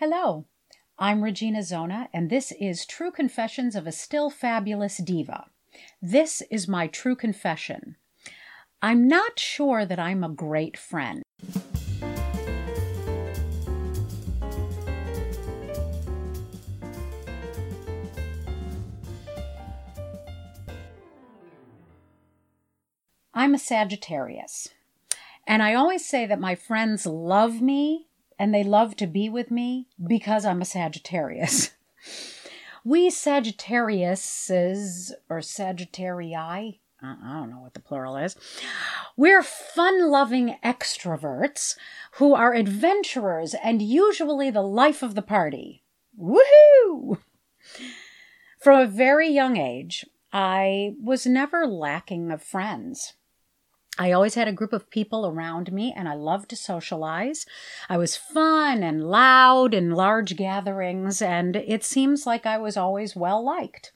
Hello, I'm Regina Zona, and this is True Confessions of a Still Fabulous Diva. This is my true confession. I'm not sure that I'm a great friend. I'm a Sagittarius. And I always say that my friends love me and they love to be with me because I'm a Sagittarius. we Sagittariuses, or Sagittarii, I don't know what the plural is, we're fun loving extroverts who are adventurers and usually the life of the party. Woohoo! From a very young age, I was never lacking of friends. I always had a group of people around me and I loved to socialize. I was fun and loud in large gatherings, and it seems like I was always well liked.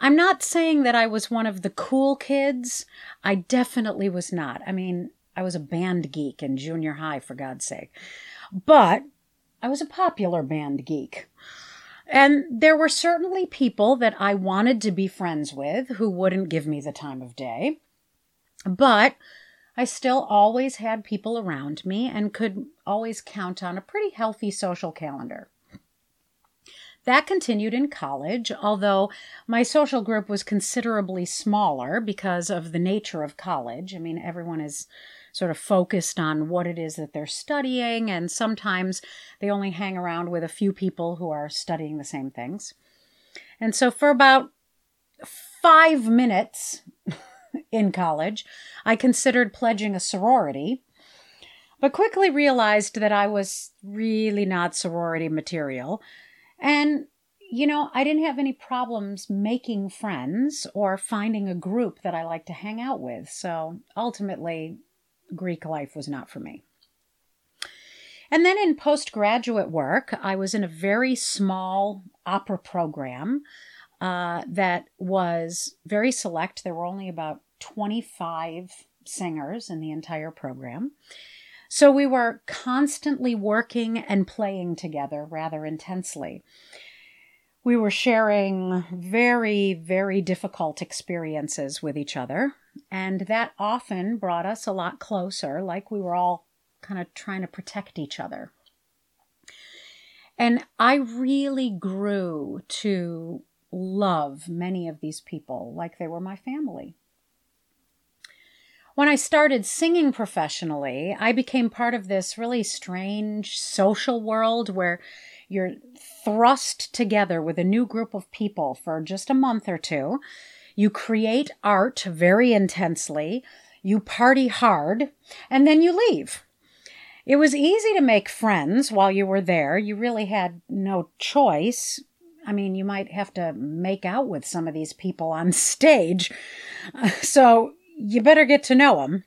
I'm not saying that I was one of the cool kids. I definitely was not. I mean, I was a band geek in junior high, for God's sake. But I was a popular band geek. And there were certainly people that I wanted to be friends with who wouldn't give me the time of day. But I still always had people around me and could always count on a pretty healthy social calendar. That continued in college, although my social group was considerably smaller because of the nature of college. I mean, everyone is sort of focused on what it is that they're studying, and sometimes they only hang around with a few people who are studying the same things. And so, for about five minutes, in college, I considered pledging a sorority, but quickly realized that I was really not sorority material. And, you know, I didn't have any problems making friends or finding a group that I like to hang out with. So ultimately, Greek life was not for me. And then in postgraduate work, I was in a very small opera program uh, that was very select. There were only about 25 singers in the entire program. So we were constantly working and playing together rather intensely. We were sharing very, very difficult experiences with each other, and that often brought us a lot closer, like we were all kind of trying to protect each other. And I really grew to love many of these people like they were my family. When I started singing professionally, I became part of this really strange social world where you're thrust together with a new group of people for just a month or two. You create art very intensely, you party hard, and then you leave. It was easy to make friends while you were there. You really had no choice. I mean, you might have to make out with some of these people on stage. So you better get to know them.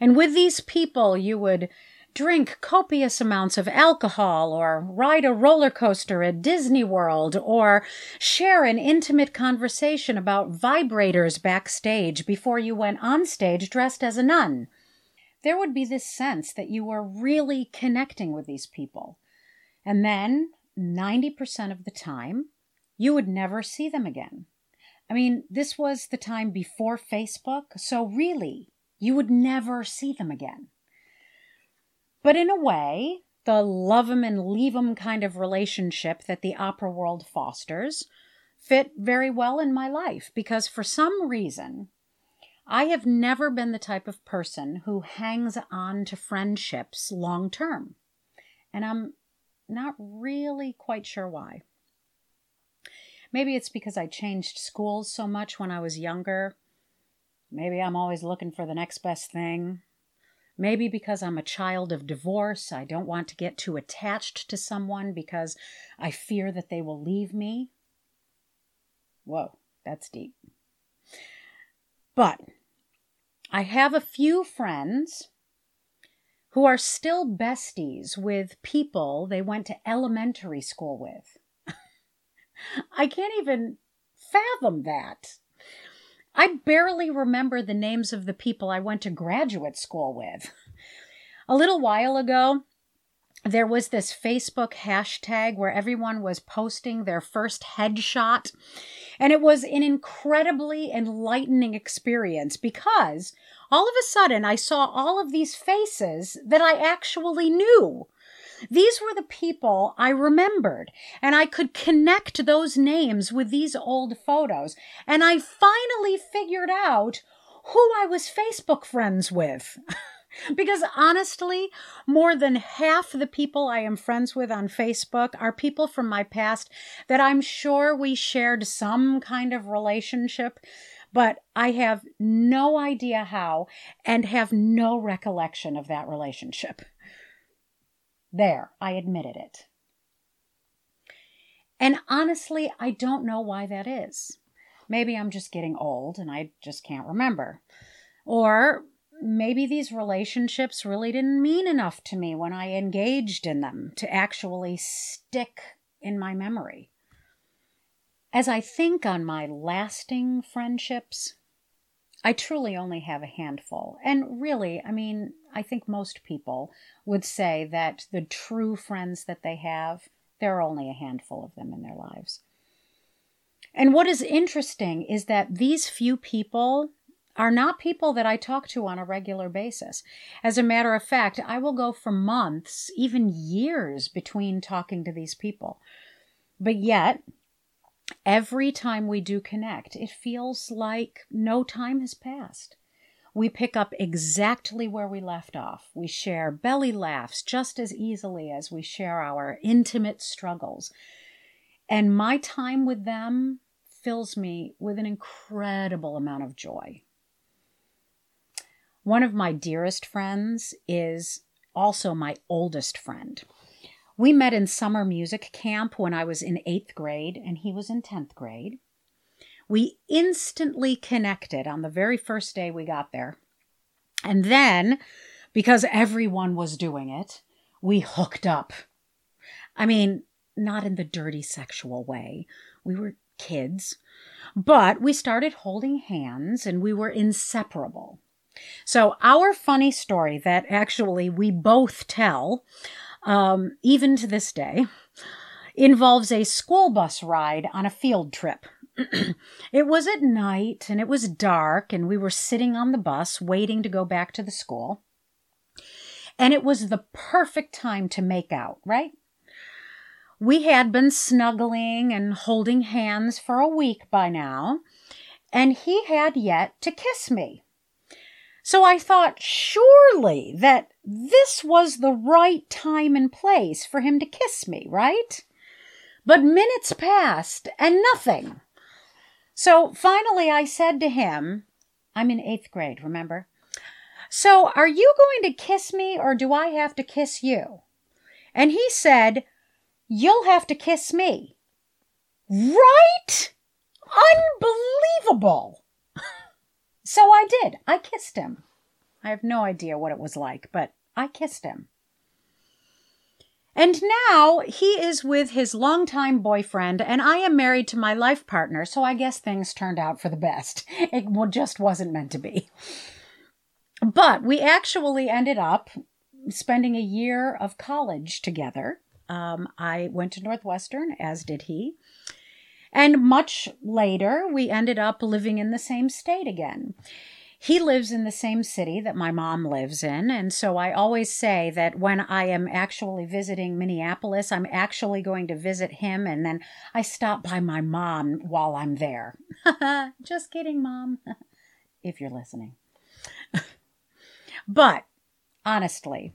And with these people, you would drink copious amounts of alcohol or ride a roller coaster at Disney World or share an intimate conversation about vibrators backstage before you went on stage dressed as a nun. There would be this sense that you were really connecting with these people. And then 90% of the time, you would never see them again. I mean, this was the time before Facebook, so really, you would never see them again. But in a way, the love 'em and leave 'em kind of relationship that the opera world fosters fit very well in my life because for some reason, I have never been the type of person who hangs on to friendships long term. And I'm not really quite sure why. Maybe it's because I changed schools so much when I was younger. Maybe I'm always looking for the next best thing. Maybe because I'm a child of divorce, I don't want to get too attached to someone because I fear that they will leave me. Whoa, that's deep. But I have a few friends who are still besties with people they went to elementary school with. I can't even fathom that. I barely remember the names of the people I went to graduate school with. A little while ago, there was this Facebook hashtag where everyone was posting their first headshot. And it was an incredibly enlightening experience because all of a sudden I saw all of these faces that I actually knew. These were the people I remembered, and I could connect those names with these old photos. And I finally figured out who I was Facebook friends with. because honestly, more than half the people I am friends with on Facebook are people from my past that I'm sure we shared some kind of relationship, but I have no idea how and have no recollection of that relationship. There, I admitted it. And honestly, I don't know why that is. Maybe I'm just getting old and I just can't remember. Or maybe these relationships really didn't mean enough to me when I engaged in them to actually stick in my memory. As I think on my lasting friendships, I truly only have a handful. And really, I mean, I think most people would say that the true friends that they have, there are only a handful of them in their lives. And what is interesting is that these few people are not people that I talk to on a regular basis. As a matter of fact, I will go for months, even years, between talking to these people. But yet, every time we do connect, it feels like no time has passed. We pick up exactly where we left off. We share belly laughs just as easily as we share our intimate struggles. And my time with them fills me with an incredible amount of joy. One of my dearest friends is also my oldest friend. We met in summer music camp when I was in eighth grade and he was in 10th grade. We instantly connected on the very first day we got there. And then, because everyone was doing it, we hooked up. I mean, not in the dirty sexual way. We were kids, but we started holding hands and we were inseparable. So, our funny story that actually we both tell, um, even to this day, involves a school bus ride on a field trip. it was at night and it was dark, and we were sitting on the bus waiting to go back to the school. And it was the perfect time to make out, right? We had been snuggling and holding hands for a week by now, and he had yet to kiss me. So I thought surely that this was the right time and place for him to kiss me, right? But minutes passed and nothing. So finally I said to him, I'm in eighth grade, remember? So are you going to kiss me or do I have to kiss you? And he said, You'll have to kiss me. Right? Unbelievable. So I did. I kissed him. I have no idea what it was like, but I kissed him. And now he is with his longtime boyfriend, and I am married to my life partner, so I guess things turned out for the best. It just wasn't meant to be. But we actually ended up spending a year of college together. Um, I went to Northwestern, as did he. And much later, we ended up living in the same state again. He lives in the same city that my mom lives in. And so I always say that when I am actually visiting Minneapolis, I'm actually going to visit him. And then I stop by my mom while I'm there. Just kidding, mom, if you're listening. but honestly,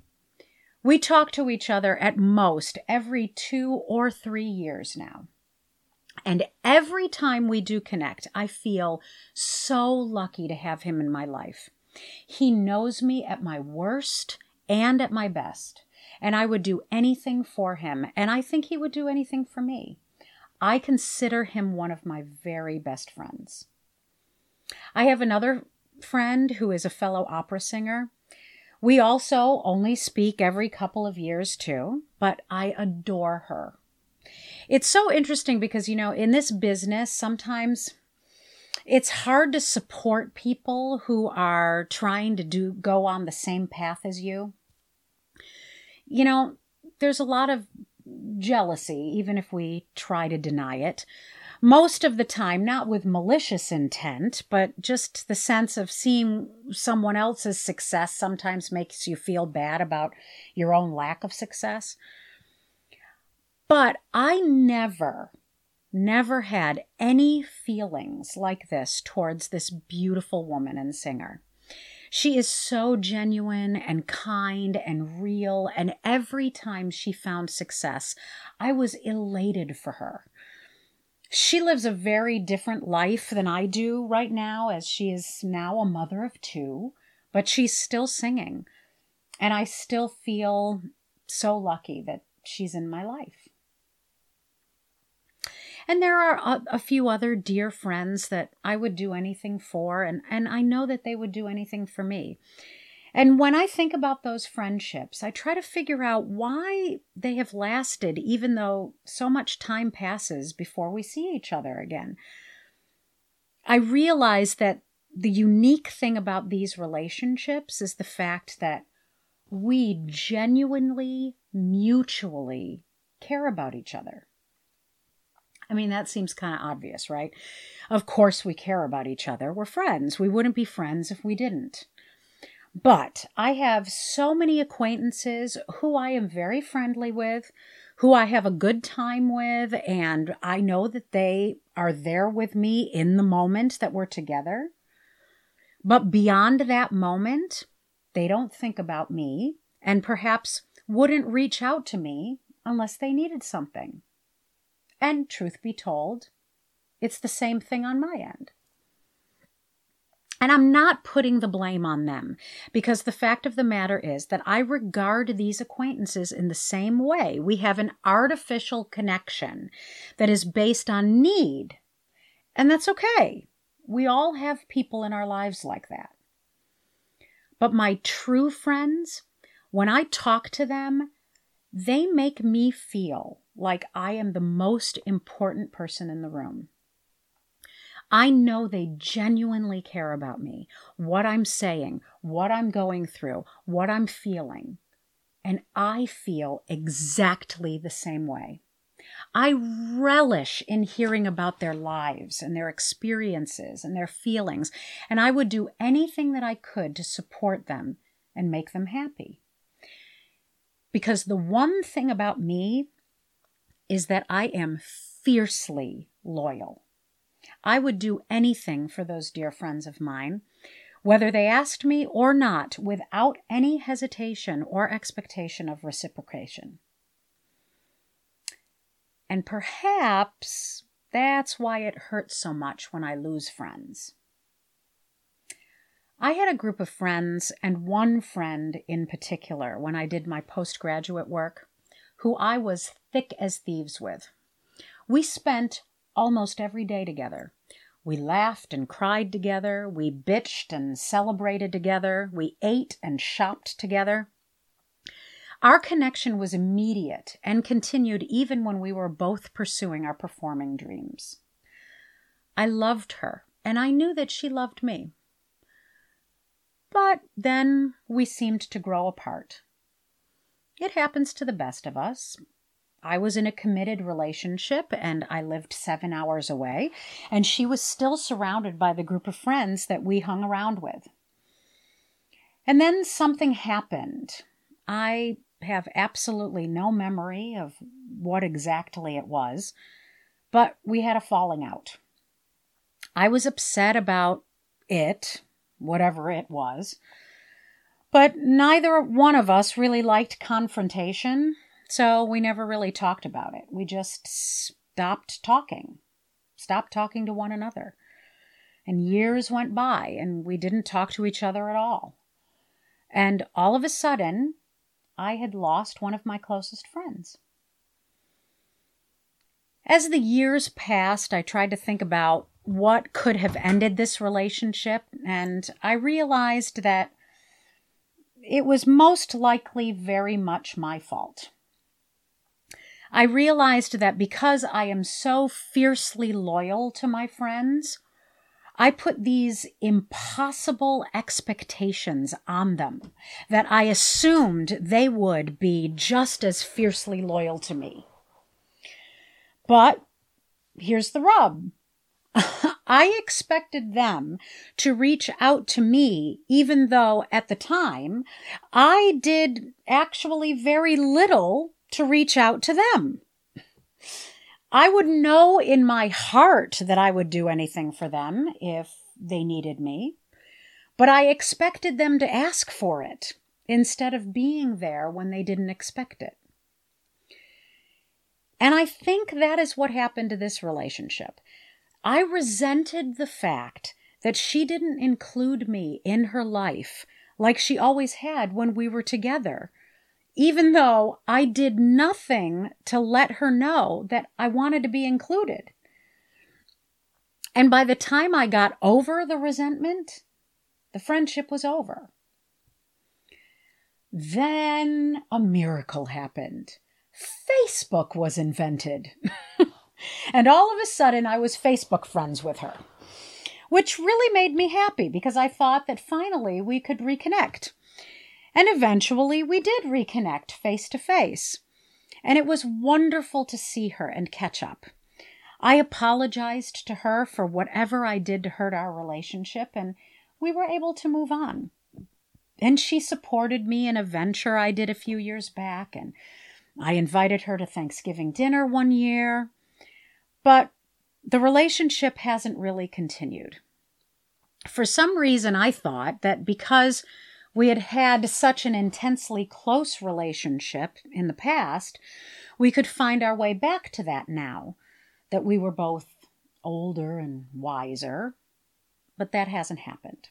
we talk to each other at most every two or three years now. And every time we do connect, I feel so lucky to have him in my life. He knows me at my worst and at my best, and I would do anything for him, and I think he would do anything for me. I consider him one of my very best friends. I have another friend who is a fellow opera singer. We also only speak every couple of years, too, but I adore her. It's so interesting because, you know, in this business, sometimes it's hard to support people who are trying to do go on the same path as you. You know, there's a lot of jealousy, even if we try to deny it. Most of the time, not with malicious intent, but just the sense of seeing someone else's success sometimes makes you feel bad about your own lack of success. But I never, never had any feelings like this towards this beautiful woman and singer. She is so genuine and kind and real, and every time she found success, I was elated for her. She lives a very different life than I do right now, as she is now a mother of two, but she's still singing. And I still feel so lucky that she's in my life. And there are a, a, few other dear friends that I would do anything for, and, and I know that they would do anything for me. And when I think about those friendships, I try to figure out why they have lasted, even though so much time passes before we see each other again. I realize that the unique thing about these relationships is the fact that we genuinely, mutually care about each other. I mean, that seems kind of obvious, right? Of course, we care about each other. We're friends. We wouldn't be friends if we didn't. But I have so many acquaintances who I am very friendly with, who I have a good time with, and I know that they are there with me in the moment that we're together. But beyond that moment, they don't think about me and perhaps wouldn't reach out to me unless they needed something. And truth be told, it's the same thing on my end. And I'm not putting the blame on them because the fact of the matter is that I regard these acquaintances in the same way. We have an artificial connection that is based on need. And that's okay. We all have people in our lives like that. But my true friends, when I talk to them, they make me feel like I am the most important person in the room. I know they genuinely care about me, what I'm saying, what I'm going through, what I'm feeling. And I feel exactly the same way. I relish in hearing about their lives and their experiences and their feelings, and I would do anything that I could to support them and make them happy. Because the one thing about me is that I am fiercely loyal. I would do anything for those dear friends of mine, whether they asked me or not, without any hesitation or expectation of reciprocation. And perhaps that's why it hurts so much when I lose friends. I had a group of friends, and one friend in particular, when I did my postgraduate work, who I was thick as thieves with. We spent almost every day together. We laughed and cried together. We bitched and celebrated together. We ate and shopped together. Our connection was immediate and continued even when we were both pursuing our performing dreams. I loved her, and I knew that she loved me. But then we seemed to grow apart. It happens to the best of us. I was in a committed relationship and I lived seven hours away, and she was still surrounded by the group of friends that we hung around with. And then something happened. I have absolutely no memory of what exactly it was, but we had a falling out. I was upset about it, whatever it was. But neither one of us really liked confrontation, so we never really talked about it. We just stopped talking, stopped talking to one another. And years went by, and we didn't talk to each other at all. And all of a sudden, I had lost one of my closest friends. As the years passed, I tried to think about what could have ended this relationship, and I realized that it was most likely very much my fault. I realized that because I am so fiercely loyal to my friends, I put these impossible expectations on them that I assumed they would be just as fiercely loyal to me. But here's the rub. I expected them to reach out to me, even though at the time I did actually very little to reach out to them. I would know in my heart that I would do anything for them if they needed me, but I expected them to ask for it instead of being there when they didn't expect it. And I think that is what happened to this relationship. I resented the fact that she didn't include me in her life like she always had when we were together even though I did nothing to let her know that I wanted to be included. And by the time I got over the resentment, the friendship was over. Then a miracle happened. Facebook was invented. and all of a sudden, I was Facebook friends with her, which really made me happy because I thought that finally we could reconnect. And eventually we did reconnect face to face. And it was wonderful to see her and catch up. I apologized to her for whatever I did to hurt our relationship, and we were able to move on. And she supported me in a venture I did a few years back, and I invited her to Thanksgiving dinner one year. But the relationship hasn't really continued. For some reason, I thought that because we had had such an intensely close relationship in the past, we could find our way back to that now that we were both older and wiser. But that hasn't happened.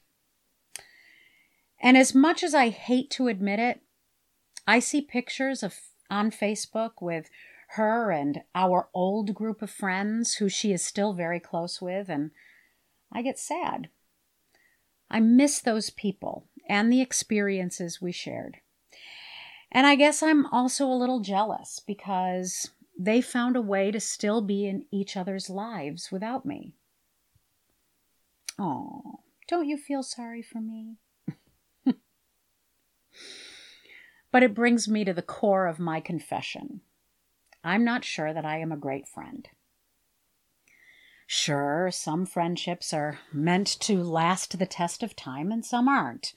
And as much as I hate to admit it, I see pictures of on Facebook with her and our old group of friends who she is still very close with, and I get sad. I miss those people and the experiences we shared. And I guess I'm also a little jealous because they found a way to still be in each other's lives without me. Oh, don't you feel sorry for me? but it brings me to the core of my confession. I'm not sure that I am a great friend. Sure, some friendships are meant to last the test of time and some aren't.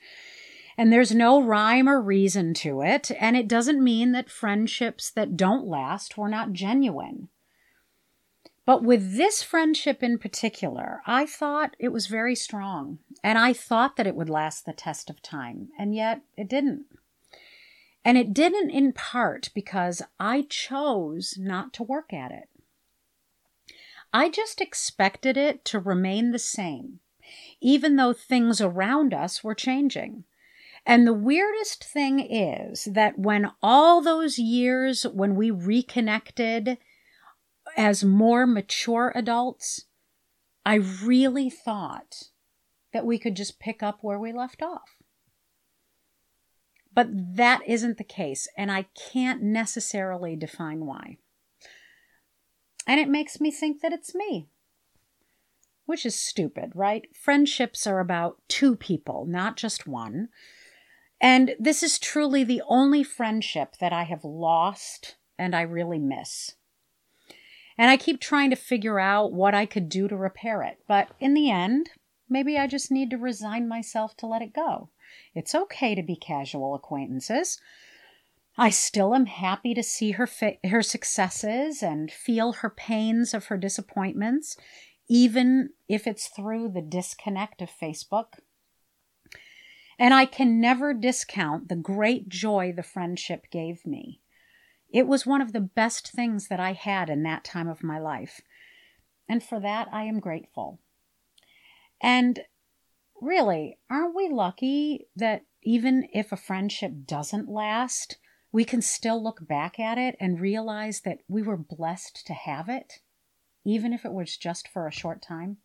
And there's no rhyme or reason to it, and it doesn't mean that friendships that don't last were not genuine. But with this friendship in particular, I thought it was very strong, and I thought that it would last the test of time, and yet it didn't. And it didn't in part because I chose not to work at it. I just expected it to remain the same, even though things around us were changing. And the weirdest thing is that when all those years when we reconnected as more mature adults, I really thought that we could just pick up where we left off. But that isn't the case, and I can't necessarily define why. And it makes me think that it's me. Which is stupid, right? Friendships are about two people, not just one. And this is truly the only friendship that I have lost and I really miss. And I keep trying to figure out what I could do to repair it. But in the end, maybe I just need to resign myself to let it go. It's okay to be casual acquaintances. I still am happy to see her fa- her successes and feel her pains of her disappointments, even if it's through the disconnect of Facebook. And I can never discount the great joy the friendship gave me. It was one of the best things that I had in that time of my life. And for that, I am grateful. And really, aren't we lucky that even if a friendship doesn't last, we can still look back at it and realize that we were blessed to have it, even if it was just for a short time.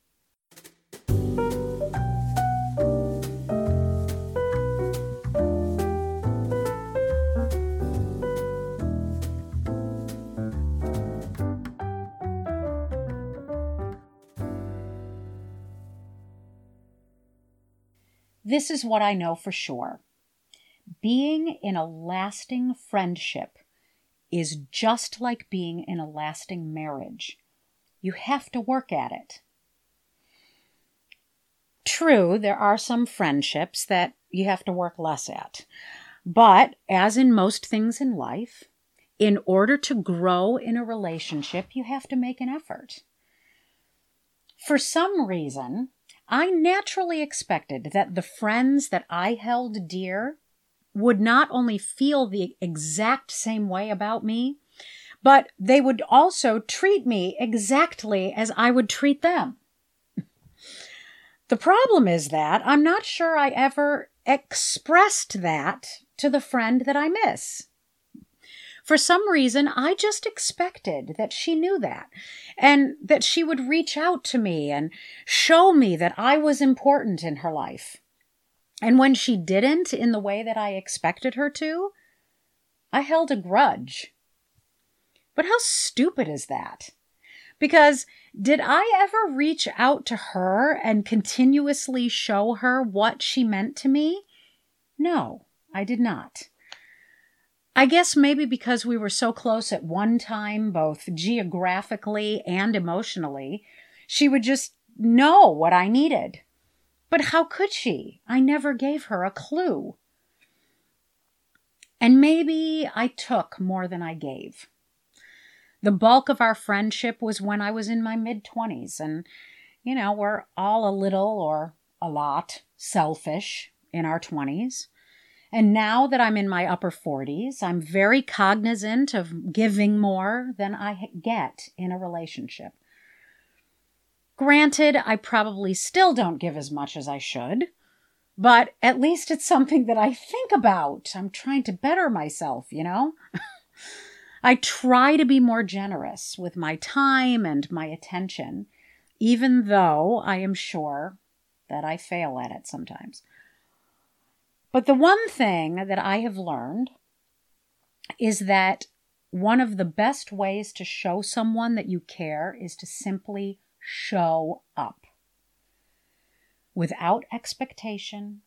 This is what I know for sure. Being in a lasting friendship is just like being in a lasting marriage. You have to work at it. True, there are some friendships that you have to work less at. But as in most things in life, in order to grow in a relationship, you have to make an effort. For some reason, I naturally expected that the friends that I held dear would not only feel the exact same way about me, but they would also treat me exactly as I would treat them. the problem is that I'm not sure I ever expressed that to the friend that I miss. For some reason, I just expected that she knew that and that she would reach out to me and show me that I was important in her life. And when she didn't in the way that I expected her to, I held a grudge. But how stupid is that? Because did I ever reach out to her and continuously show her what she meant to me? No, I did not. I guess maybe because we were so close at one time, both geographically and emotionally, she would just know what I needed. But how could she? I never gave her a clue. And maybe I took more than I gave. The bulk of our friendship was when I was in my mid 20s, and, you know, we're all a little or a lot selfish in our 20s. And now that I'm in my upper 40s, I'm very cognizant of giving more than I get in a relationship. Granted, I probably still don't give as much as I should, but at least it's something that I think about. I'm trying to better myself, you know? I try to be more generous with my time and my attention, even though I am sure that I fail at it sometimes. But the one thing that I have learned is that one of the best ways to show someone that you care is to simply show up without expectation,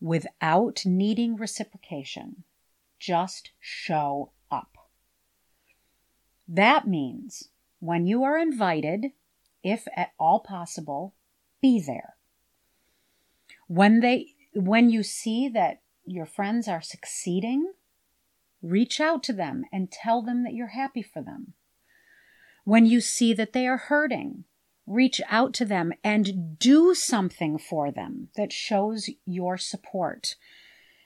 without needing reciprocation. Just show up. That means when you are invited, if at all possible, be there. When they when you see that your friends are succeeding, reach out to them and tell them that you're happy for them. When you see that they are hurting, reach out to them and do something for them that shows your support.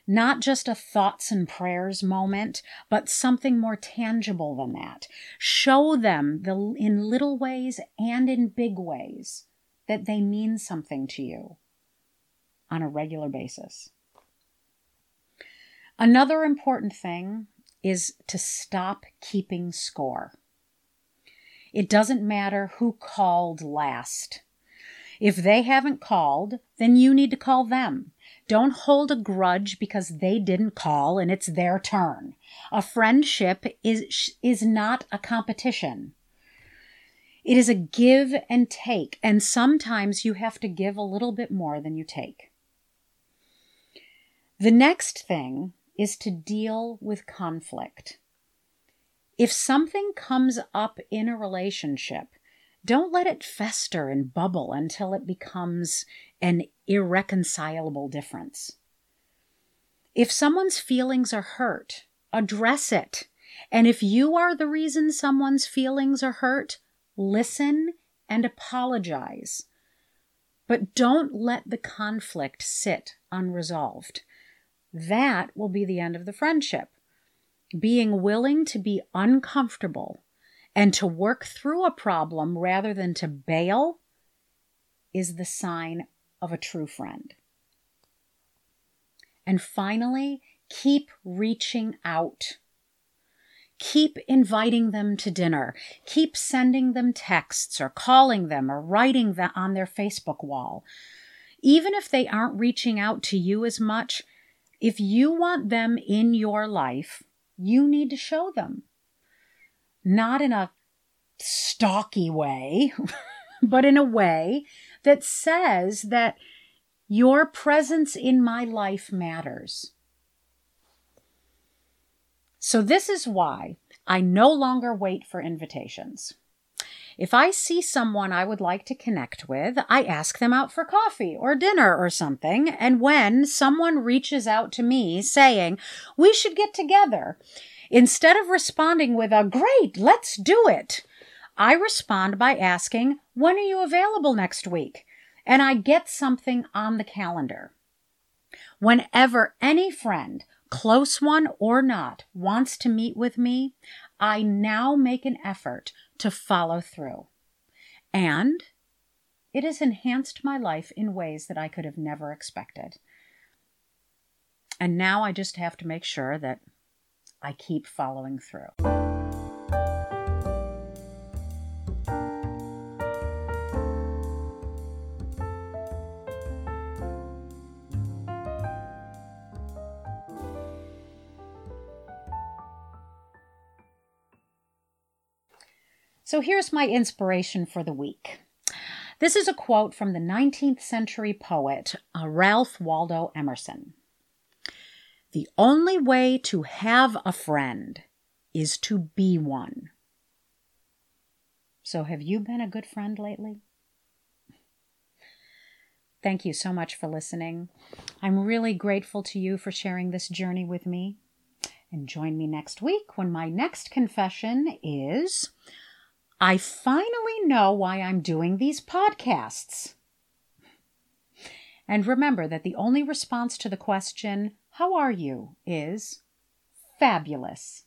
Not just a thoughts and prayers moment, but something more tangible than that. Show them the, in little ways and in big ways that they mean something to you on a regular basis. Another important thing is to stop keeping score. It doesn't matter who called last. If they haven't called, then you need to call them. Don't hold a grudge because they didn't call and it's their turn. A friendship is, is not a competition. It is a give and take, and sometimes you have to give a little bit more than you take. The next thing is to deal with conflict. If something comes up in a relationship, don't let it fester and bubble until it becomes an irreconcilable difference. If someone's feelings are hurt, address it. And if you are the reason someone's feelings are hurt, listen and apologize. But don't let the conflict sit unresolved. That will be the end of the friendship being willing to be uncomfortable and to work through a problem rather than to bail is the sign of a true friend. And finally, keep reaching out. Keep inviting them to dinner. Keep sending them texts or calling them or writing them on their Facebook wall. Even if they aren't reaching out to you as much, if you want them in your life, you need to show them. Not in a stalky way, but in a way that says that Your presence in my life matters. So, this is why I no longer wait for invitations. If I see someone I would like to connect with, I ask them out for coffee or dinner or something. And when someone reaches out to me saying, we should get together, instead of responding with a great, let's do it, I respond by asking, when are you available next week? And I get something on the calendar. Whenever any friend, close one or not, wants to meet with me, I now make an effort to follow through. And it has enhanced my life in ways that I could have never expected. And now I just have to make sure that I keep following through. So here's my inspiration for the week. This is a quote from the 19th century poet uh, Ralph Waldo Emerson. The only way to have a friend is to be one. So, have you been a good friend lately? Thank you so much for listening. I'm really grateful to you for sharing this journey with me. And join me next week when my next confession is I finally know why I'm doing these podcasts. And remember that the only response to the question, How are you? is fabulous.